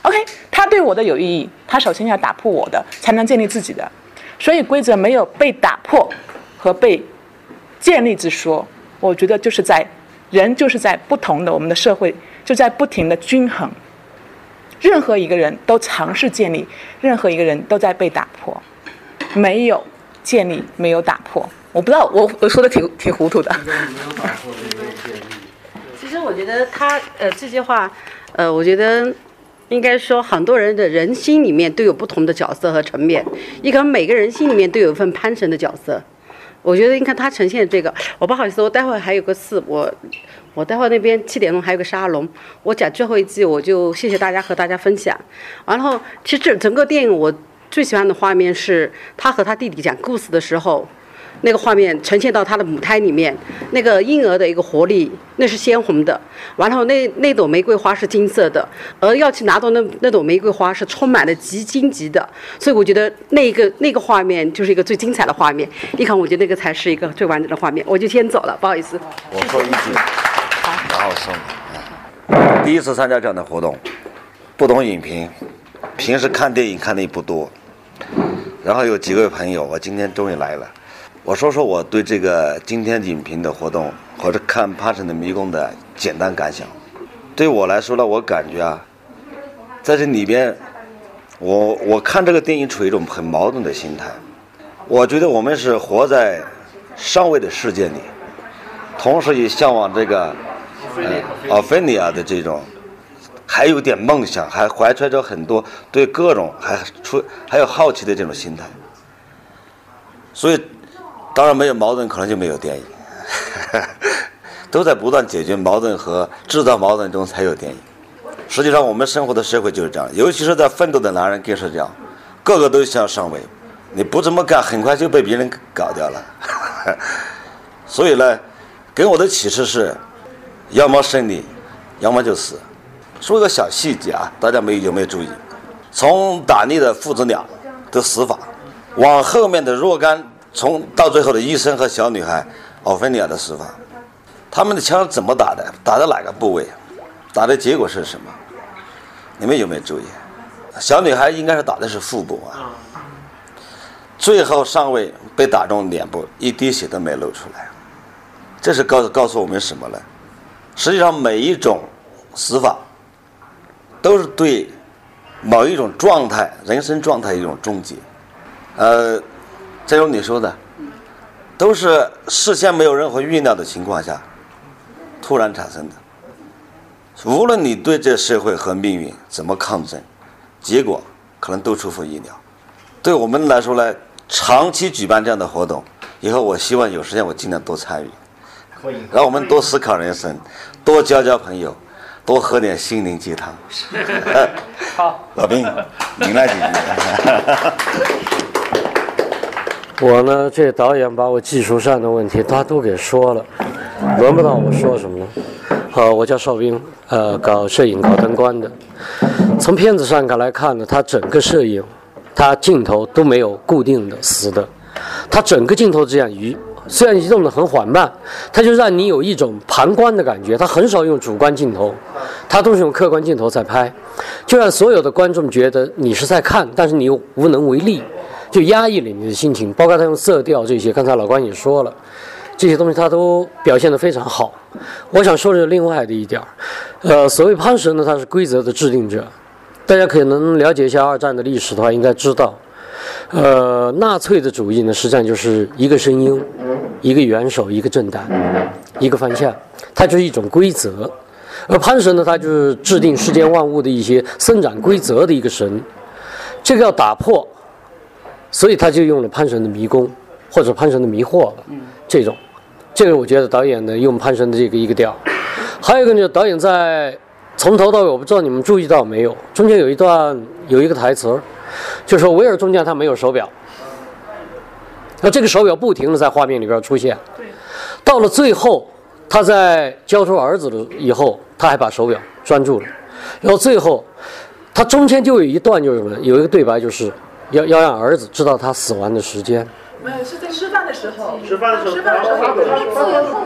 OK，他对我的有意义，他首先要打破我的，才能建立自己的。所以规则没有被打破和被。建立之说，我觉得就是在人就是在不同的我们的社会就在不停的均衡。任何一个人都尝试建立，任何一个人都在被打破，没有建立，没有打破。我不知道我我说的挺挺糊涂的。我觉得他呃这些话，呃，我觉得应该说很多人的人心里面都有不同的角色和层面，你可能每个人心里面都有一份潘神的角色。我觉得你看他呈现这个，我不好意思，我待会还有个事，我我待会那边七点钟还有个沙龙，我讲最后一句，我就谢谢大家和大家分享。然后其实这整个电影我最喜欢的画面是他和他弟弟讲故事的时候。那个画面呈现到他的母胎里面，那个婴儿的一个活力，那是鲜红的。完了后那那朵玫瑰花是金色的，而要去拿到那那朵玫瑰花是充满了极荆棘的。所以我觉得那个那个画面就是一个最精彩的画面。你看，我觉得那个才是一个最完整的画面。我就先走了，不好意思。我说一句，好然后送。第一次参加这样的活动，不懂影评，平时看电影看的也不多。然后有几位朋友，我今天终于来了。我说说我对这个今天影评的活动或者看《潘神的迷宫》的简单感想。对我来说呢，我感觉啊，在这里边，我我看这个电影处于一种很矛盾的心态。我觉得我们是活在上位的世界里，同时也向往这个奥菲尼亚的这种，还有点梦想，还怀揣着很多对各种还出还有好奇的这种心态。所以。当然没有矛盾，可能就没有电影。都在不断解决矛盾和制造矛盾中才有电影。实际上，我们生活的社会就是这样，尤其是在奋斗的男人更是这样，个个都想上位。你不这么干，很快就被别人搞掉了。所以呢，给我的启示是：要么胜利，要么就死。说个小细节啊，大家没有没有注意？从打猎的父子俩的死法，往后面的若干。从到最后的医生和小女孩奥菲利亚的死法，他们的枪怎么打的？打在哪个部位？打的结果是什么？你们有没有注意？小女孩应该是打的是腹部啊。最后上尉被打中脸部，一滴血都没露出来。这是告诉告诉我们什么呢？实际上每一种死法都是对某一种状态、人生状态一种终结。呃，正如你说的，都是事先没有任何预料的情况下突然产生的。无论你对这社会和命运怎么抗争，结果可能都出乎意料。对我们来说呢，长期举办这样的活动，以后我希望有时间我尽量多参与，让我们多思考人生，多交交朋友，多喝点心灵鸡汤。好，老兵，您来几句。我呢，这导演把我技术上的问题他都给说了，轮不到我说什么了。好，我叫邵兵，呃，搞摄影、搞灯光的。从片子上看来看呢，他整个摄影，他镜头都没有固定的死的，他整个镜头这样移，虽然移动的很缓慢，他就让你有一种旁观的感觉。他很少用主观镜头，他都是用客观镜头在拍，就让所有的观众觉得你是在看，但是你又无能为力。就压抑了你的心情，包括他用色调这些，刚才老关也说了，这些东西他都表现得非常好。我想说的是另外的一点，呃，所谓潘神呢，他是规则的制定者，大家可能了解一下二战的历史的话，应该知道，呃，纳粹的主义呢，实际上就是一个声音，一个元首，一个政党，一个方向，它就是一种规则。而潘神呢，他就是制定世间万物的一些生长规则的一个神，这个要打破。所以他就用了潘神的迷宫，或者潘神的迷惑吧，这种，这个我觉得导演呢用潘神的这个一个调，还有一个呢，导演在从头到尾，我不知道你们注意到没有，中间有一段有一个台词，就说威尔中将他没有手表，那这个手表不停的在画面里边出现，到了最后他在交出儿子了以后，他还把手表拴住了，然后最后他中间就有一段就是什么，有一个对白就是。要要让儿子知道他死亡的时间。没有，是在吃饭的时候。吃饭的时候。吃饭的时候。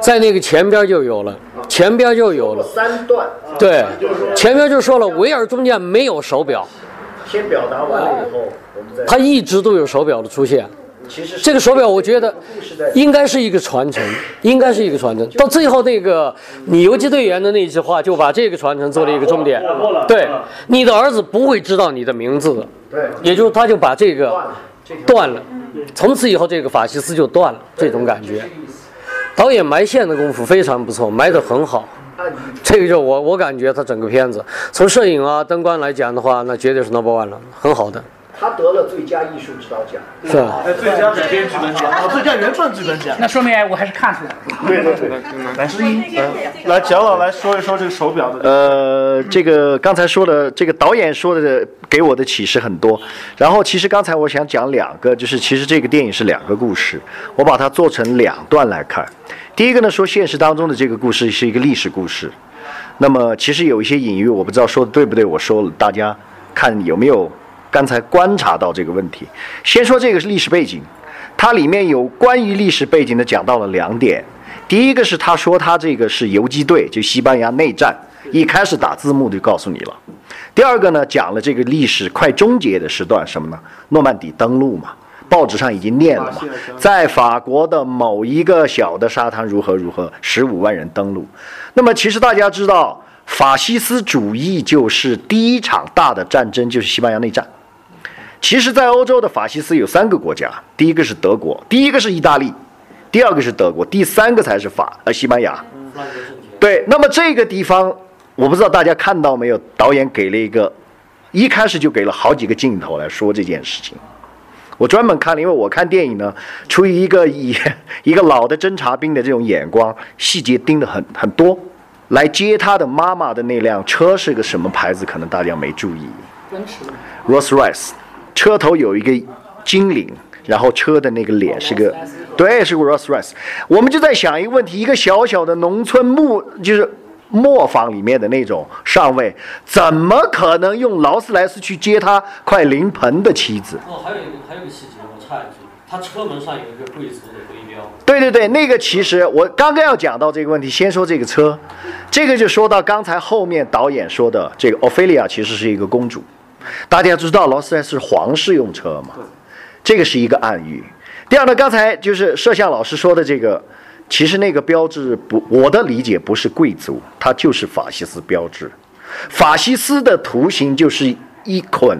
在那个前边就有了，前边就有了。三段。对，前边就说了，维尔中间没有手表。先表达完了以后，我们再。他一直都有手表的出现。这个手表，我觉得应该是一个传承，应该是一个传承。到最后那个你游击队员的那句话，就把这个传承做了一个终点。对，你的儿子不会知道你的名字的。对，也就是他就把这个断了，从此以后这个法西斯就断了，这种感觉。导演埋线的功夫非常不错，埋得很好。这个就我我感觉他整个片子从摄影啊灯光来讲的话，那绝对是 number one 了，很好的。他得了最佳艺术指导奖，是吧？最佳改编剧本奖，哦，最佳原创剧本奖。那说明我还是看出来了。对对对，来，诗音，来蒋老来说一说这个手表的。呃，这个刚才说的，这个导演说的给我的启示很多。然后其实刚才我想讲两个，就是其实这个电影是两个故事，我把它做成两段来看。第一个呢，说现实当中的这个故事是一个历史故事，那么其实有一些隐喻，我不知道说的对不对，我说了，大家看有没有。刚才观察到这个问题，先说这个是历史背景，它里面有关于历史背景的讲到了两点。第一个是他说他这个是游击队，就西班牙内战，一开始打字幕就告诉你了。第二个呢，讲了这个历史快终结的时段，什么呢？诺曼底登陆嘛，报纸上已经念了嘛，在法国的某一个小的沙滩如何如何，十五万人登陆。那么其实大家知道，法西斯主义就是第一场大的战争，就是西班牙内战。其实，在欧洲的法西斯有三个国家，第一个是德国，第一个是意大利，第二个是德国，第三个才是法呃西班牙。对，那么这个地方，我不知道大家看到没有？导演给了一个，一开始就给了好几个镜头来说这件事情。我专门看了，因为我看电影呢，出于一个以 一个老的侦察兵的这种眼光，细节盯得很很多。来接他的妈妈的那辆车是个什么牌子？可能大家没注意。奔驰。Rolls-Royce。车头有一个精灵，然后车的那个脸是个，对，是个 Rolls Royce。我们就在想一个问题：一个小小的农村木，就是磨坊里面的那种上尉，怎么可能用劳斯莱斯去接他快临盆的妻子？哦，还有一个还有个细节，我插一句，他车门上有一个贵族的徽标。对对对，那个其实我刚刚要讲到这个问题，先说这个车，这个就说到刚才后面导演说的这个 Ophelia 其实是一个公主。大家知道劳斯莱斯是皇室用车嘛？这个是一个暗喻。第二呢，刚才就是摄像老师说的这个，其实那个标志不，我的理解不是贵族，它就是法西斯标志。法西斯的图形就是一捆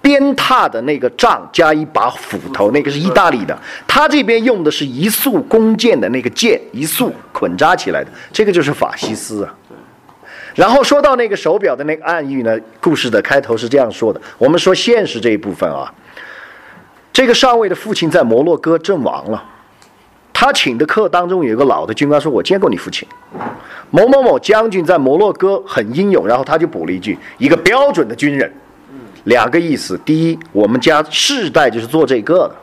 鞭挞的那个杖加一把斧头，那个是意大利的。他这边用的是一束弓箭的那个箭，一束捆扎起来的，这个就是法西斯啊。然后说到那个手表的那个暗喻呢，故事的开头是这样说的：我们说现实这一部分啊，这个上尉的父亲在摩洛哥阵亡了，他请的客当中有一个老的军官说：“我见过你父亲，某某某将军在摩洛哥很英勇。”然后他就补了一句：“一个标准的军人。”两个意思：第一，我们家世代就是做这个的；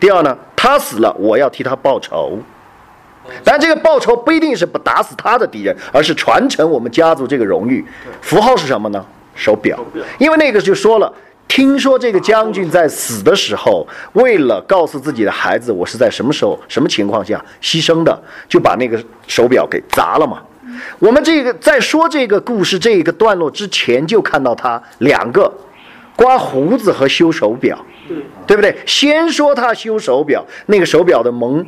第二呢，他死了，我要替他报仇。但这个报仇不一定是不打死他的敌人，而是传承我们家族这个荣誉。符号是什么呢？手表。因为那个就说了，听说这个将军在死的时候，为了告诉自己的孩子我是在什么时候、什么情况下牺牲的，就把那个手表给砸了嘛。我们这个在说这个故事这一个段落之前，就看到他两个刮胡子和修手表，对不对？先说他修手表，那个手表的蒙。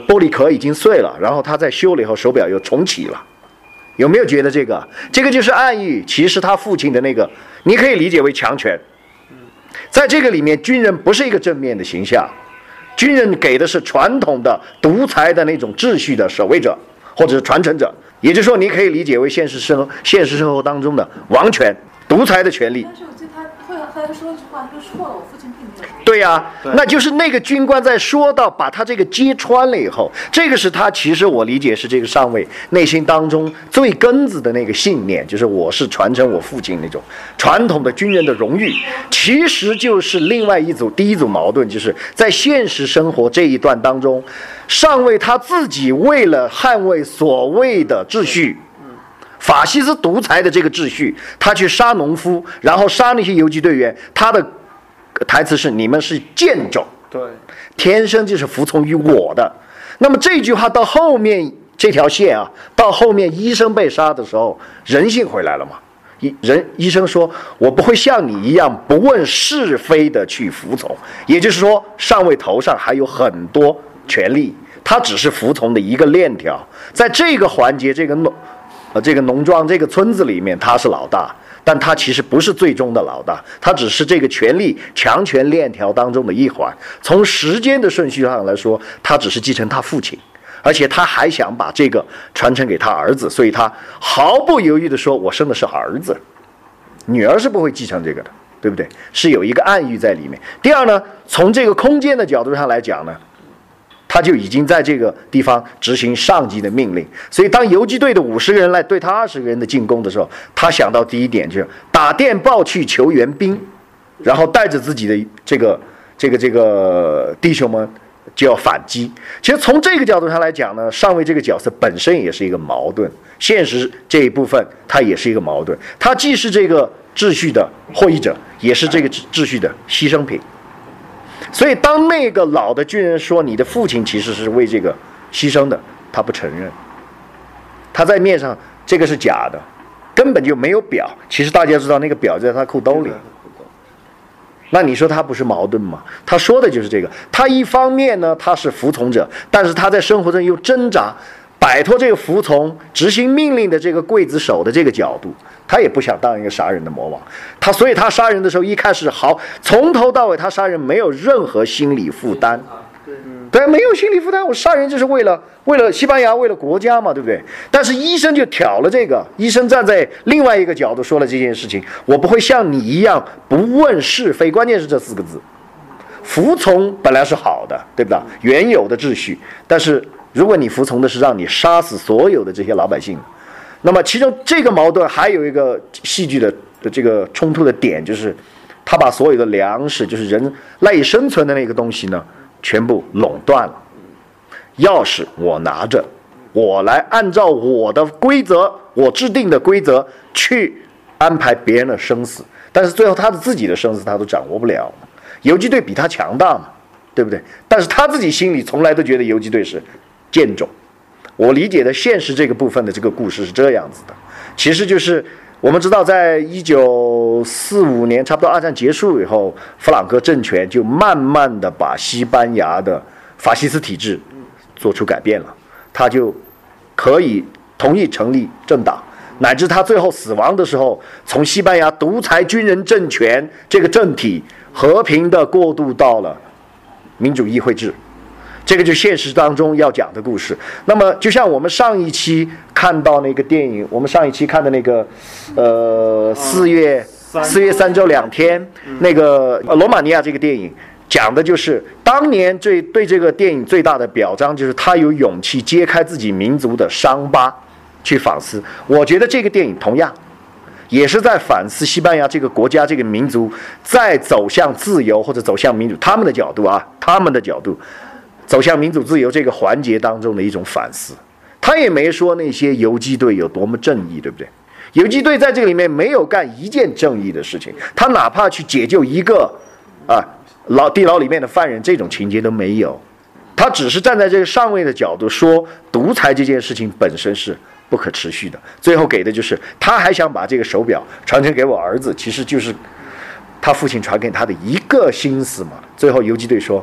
玻璃壳已经碎了，然后他在修了以后，手表又重启了，有没有觉得这个？这个就是暗喻，其实他父亲的那个，你可以理解为强权。在这个里面，军人不是一个正面的形象，军人给的是传统的独裁的那种秩序的守卫者或者是传承者，也就是说，你可以理解为现实生现实生活当中的王权、独裁的权利。但是我记得他后来后来说了句话，他说错了，我父亲。对呀，那就是那个军官在说到把他这个揭穿了以后，这个是他其实我理解是这个上尉内心当中最根子的那个信念，就是我是传承我父亲那种传统的军人的荣誉，其实就是另外一组第一组矛盾，就是在现实生活这一段当中，上尉他自己为了捍卫所谓的秩序，法西斯独裁的这个秩序，他去杀农夫，然后杀那些游击队员，他的。台词是：“你们是贱种，对，天生就是服从于我的。”那么这句话到后面这条线啊，到后面医生被杀的时候，人性回来了嘛？医人医生说：“我不会像你一样不问是非的去服从。”也就是说，上尉头上还有很多权利，他只是服从的一个链条。在这个环节，这个农，呃，这个农庄这个村子里面，他是老大。但他其实不是最终的老大，他只是这个权力强权链条当中的一环。从时间的顺序上来说，他只是继承他父亲，而且他还想把这个传承给他儿子，所以他毫不犹豫地说：“我生的是儿子，女儿是不会继承这个的，对不对？”是有一个暗喻在里面。第二呢，从这个空间的角度上来讲呢。他就已经在这个地方执行上级的命令，所以当游击队的五十个人来对他二十个人的进攻的时候，他想到第一点就是打电报去求援兵，然后带着自己的这个这个这个弟兄们就要反击。其实从这个角度上来讲呢，上尉这个角色本身也是一个矛盾，现实这一部分他也是一个矛盾，他既是这个秩序的获益者，也是这个秩序的牺牲品。所以，当那个老的军人说你的父亲其实是为这个牺牲的，他不承认。他在面上这个是假的，根本就没有表。其实大家知道那个表在他裤兜里。那你说他不是矛盾吗？他说的就是这个。他一方面呢，他是服从者，但是他在生活中又挣扎。摆脱这个服从、执行命令的这个刽子手的这个角度，他也不想当一个杀人的魔王。他所以，他杀人的时候一开始好，从头到尾他杀人没有任何心理负担。对，没有心理负担。我杀人就是为了为了西班牙，为了国家嘛，对不对？但是医生就挑了这个，医生站在另外一个角度说了这件事情。我不会像你一样不问是非，关键是这四个字：服从本来是好的，对不对？原有的秩序，但是。如果你服从的是让你杀死所有的这些老百姓，那么其中这个矛盾还有一个戏剧的这个冲突的点，就是他把所有的粮食，就是人赖以生存的那个东西呢，全部垄断了。钥匙我拿着，我来按照我的规则，我制定的规则去安排别人的生死，但是最后他的自己的生死他都掌握不了。游击队比他强大嘛，对不对？但是他自己心里从来都觉得游击队是。贱种，我理解的现实这个部分的这个故事是这样子的，其实就是我们知道，在一九四五年，差不多二战结束以后，弗朗哥政权就慢慢的把西班牙的法西斯体制做出改变了，他就可以同意成立政党，乃至他最后死亡的时候，从西班牙独裁军人政权这个政体和平的过渡到了民主议会制，这个就现实当中要讲的故事。那么，就像我们上一期看到那个电影，我们上一期看的那个，呃，四月四月三周两天那个呃罗马尼亚这个电影。讲的就是当年最对这个电影最大的表彰，就是他有勇气揭开自己民族的伤疤，去反思。我觉得这个电影同样，也是在反思西班牙这个国家这个民族在走向自由或者走向民主他们的角度啊，他们的角度走向民主自由这个环节当中的一种反思。他也没说那些游击队有多么正义，对不对？游击队在这个里面没有干一件正义的事情，他哪怕去解救一个啊。牢地牢里面的犯人，这种情节都没有，他只是站在这个上位的角度说，独裁这件事情本身是不可持续的。最后给的就是，他还想把这个手表传承给我儿子，其实就是他父亲传给他的一个心思嘛。最后游击队说，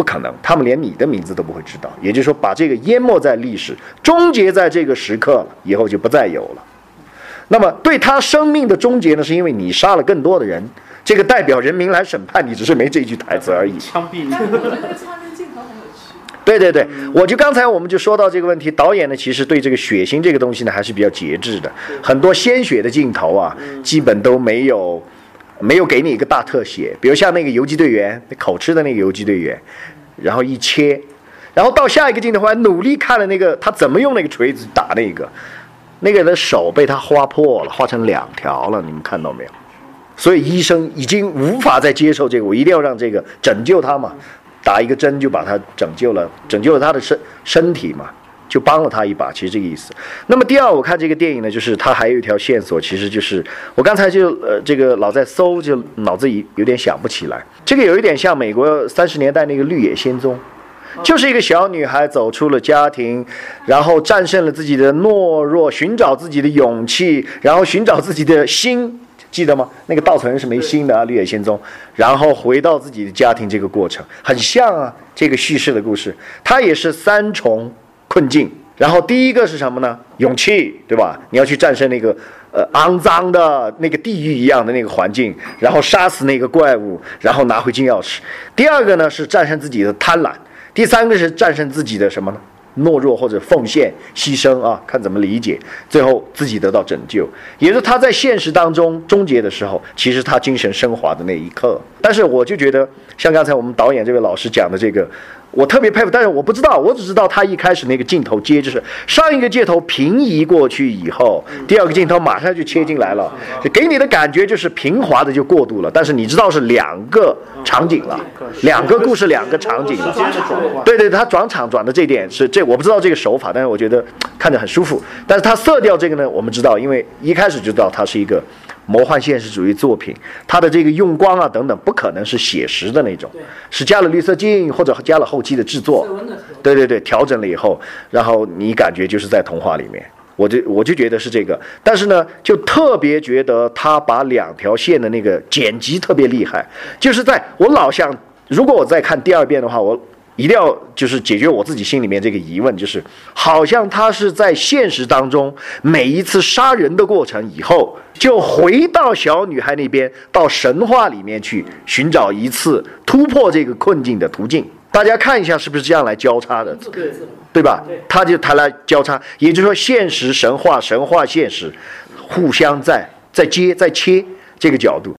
不可能，他们连你的名字都不会知道，也就是说，把这个淹没在历史，终结在这个时刻了，以后就不再有了。那么对他生命的终结呢，是因为你杀了更多的人。这个代表人民来审判你，只是没这句台词而已。枪毙你。对对对，我就刚才我们就说到这个问题，导演呢其实对这个血腥这个东西呢还是比较节制的，很多鲜血的镜头啊，基本都没有没有给你一个大特写，比如像那个游击队员那口吃的那个游击队员，然后一切，然后到下一个镜头还努力看了那个他怎么用那个锤子打那个，那个人的手被他划破了，划成两条了，你们看到没有？所以医生已经无法再接受这个，我一定要让这个拯救他嘛，打一个针就把他拯救了，拯救了他的身身体嘛，就帮了他一把，其实这个意思。那么第二，我看这个电影呢，就是它还有一条线索，其实就是我刚才就呃这个老在搜，就脑子里有点想不起来。这个有一点像美国三十年代那个《绿野仙踪》，就是一个小女孩走出了家庭，然后战胜了自己的懦弱，寻找自己的勇气，然后寻找自己的心。记得吗？那个稻草人是没心的啊，《绿野仙踪》，然后回到自己的家庭，这个过程很像啊，这个叙事的故事，它也是三重困境。然后第一个是什么呢？勇气，对吧？你要去战胜那个呃肮脏的那个地狱一样的那个环境，然后杀死那个怪物，然后拿回金钥匙。第二个呢是战胜自己的贪婪，第三个是战胜自己的什么呢？懦弱或者奉献、牺牲啊，看怎么理解。最后自己得到拯救，也是他在现实当中终结的时候，其实他精神升华的那一刻。但是我就觉得，像刚才我们导演这位老师讲的这个。我特别佩服，但是我不知道，我只知道他一开始那个镜头接就是上一个镜头平移过去以后，第二个镜头马上就切进来了，给你的感觉就是平滑的就过渡了，但是你知道是两个场景了，两个故事两个场景了，对对，他转场转的这点是这我不知道这个手法，但是我觉得看着很舒服，但是他色调这个呢，我们知道，因为一开始就知道它是一个。魔幻现实主义作品，它的这个用光啊等等，不可能是写实的那种，是加了滤色镜或者加了后期的制作，对对对，调整了以后，然后你感觉就是在童话里面，我就我就觉得是这个，但是呢，就特别觉得他把两条线的那个剪辑特别厉害，就是在我老想，如果我再看第二遍的话，我。一定要就是解决我自己心里面这个疑问，就是好像他是在现实当中每一次杀人的过程以后，就回到小女孩那边，到神话里面去寻找一次突破这个困境的途径。大家看一下是不是这样来交叉的，对吧？他就他来交叉，也就是说现实神话、神话现实互相在在接在切这个角度。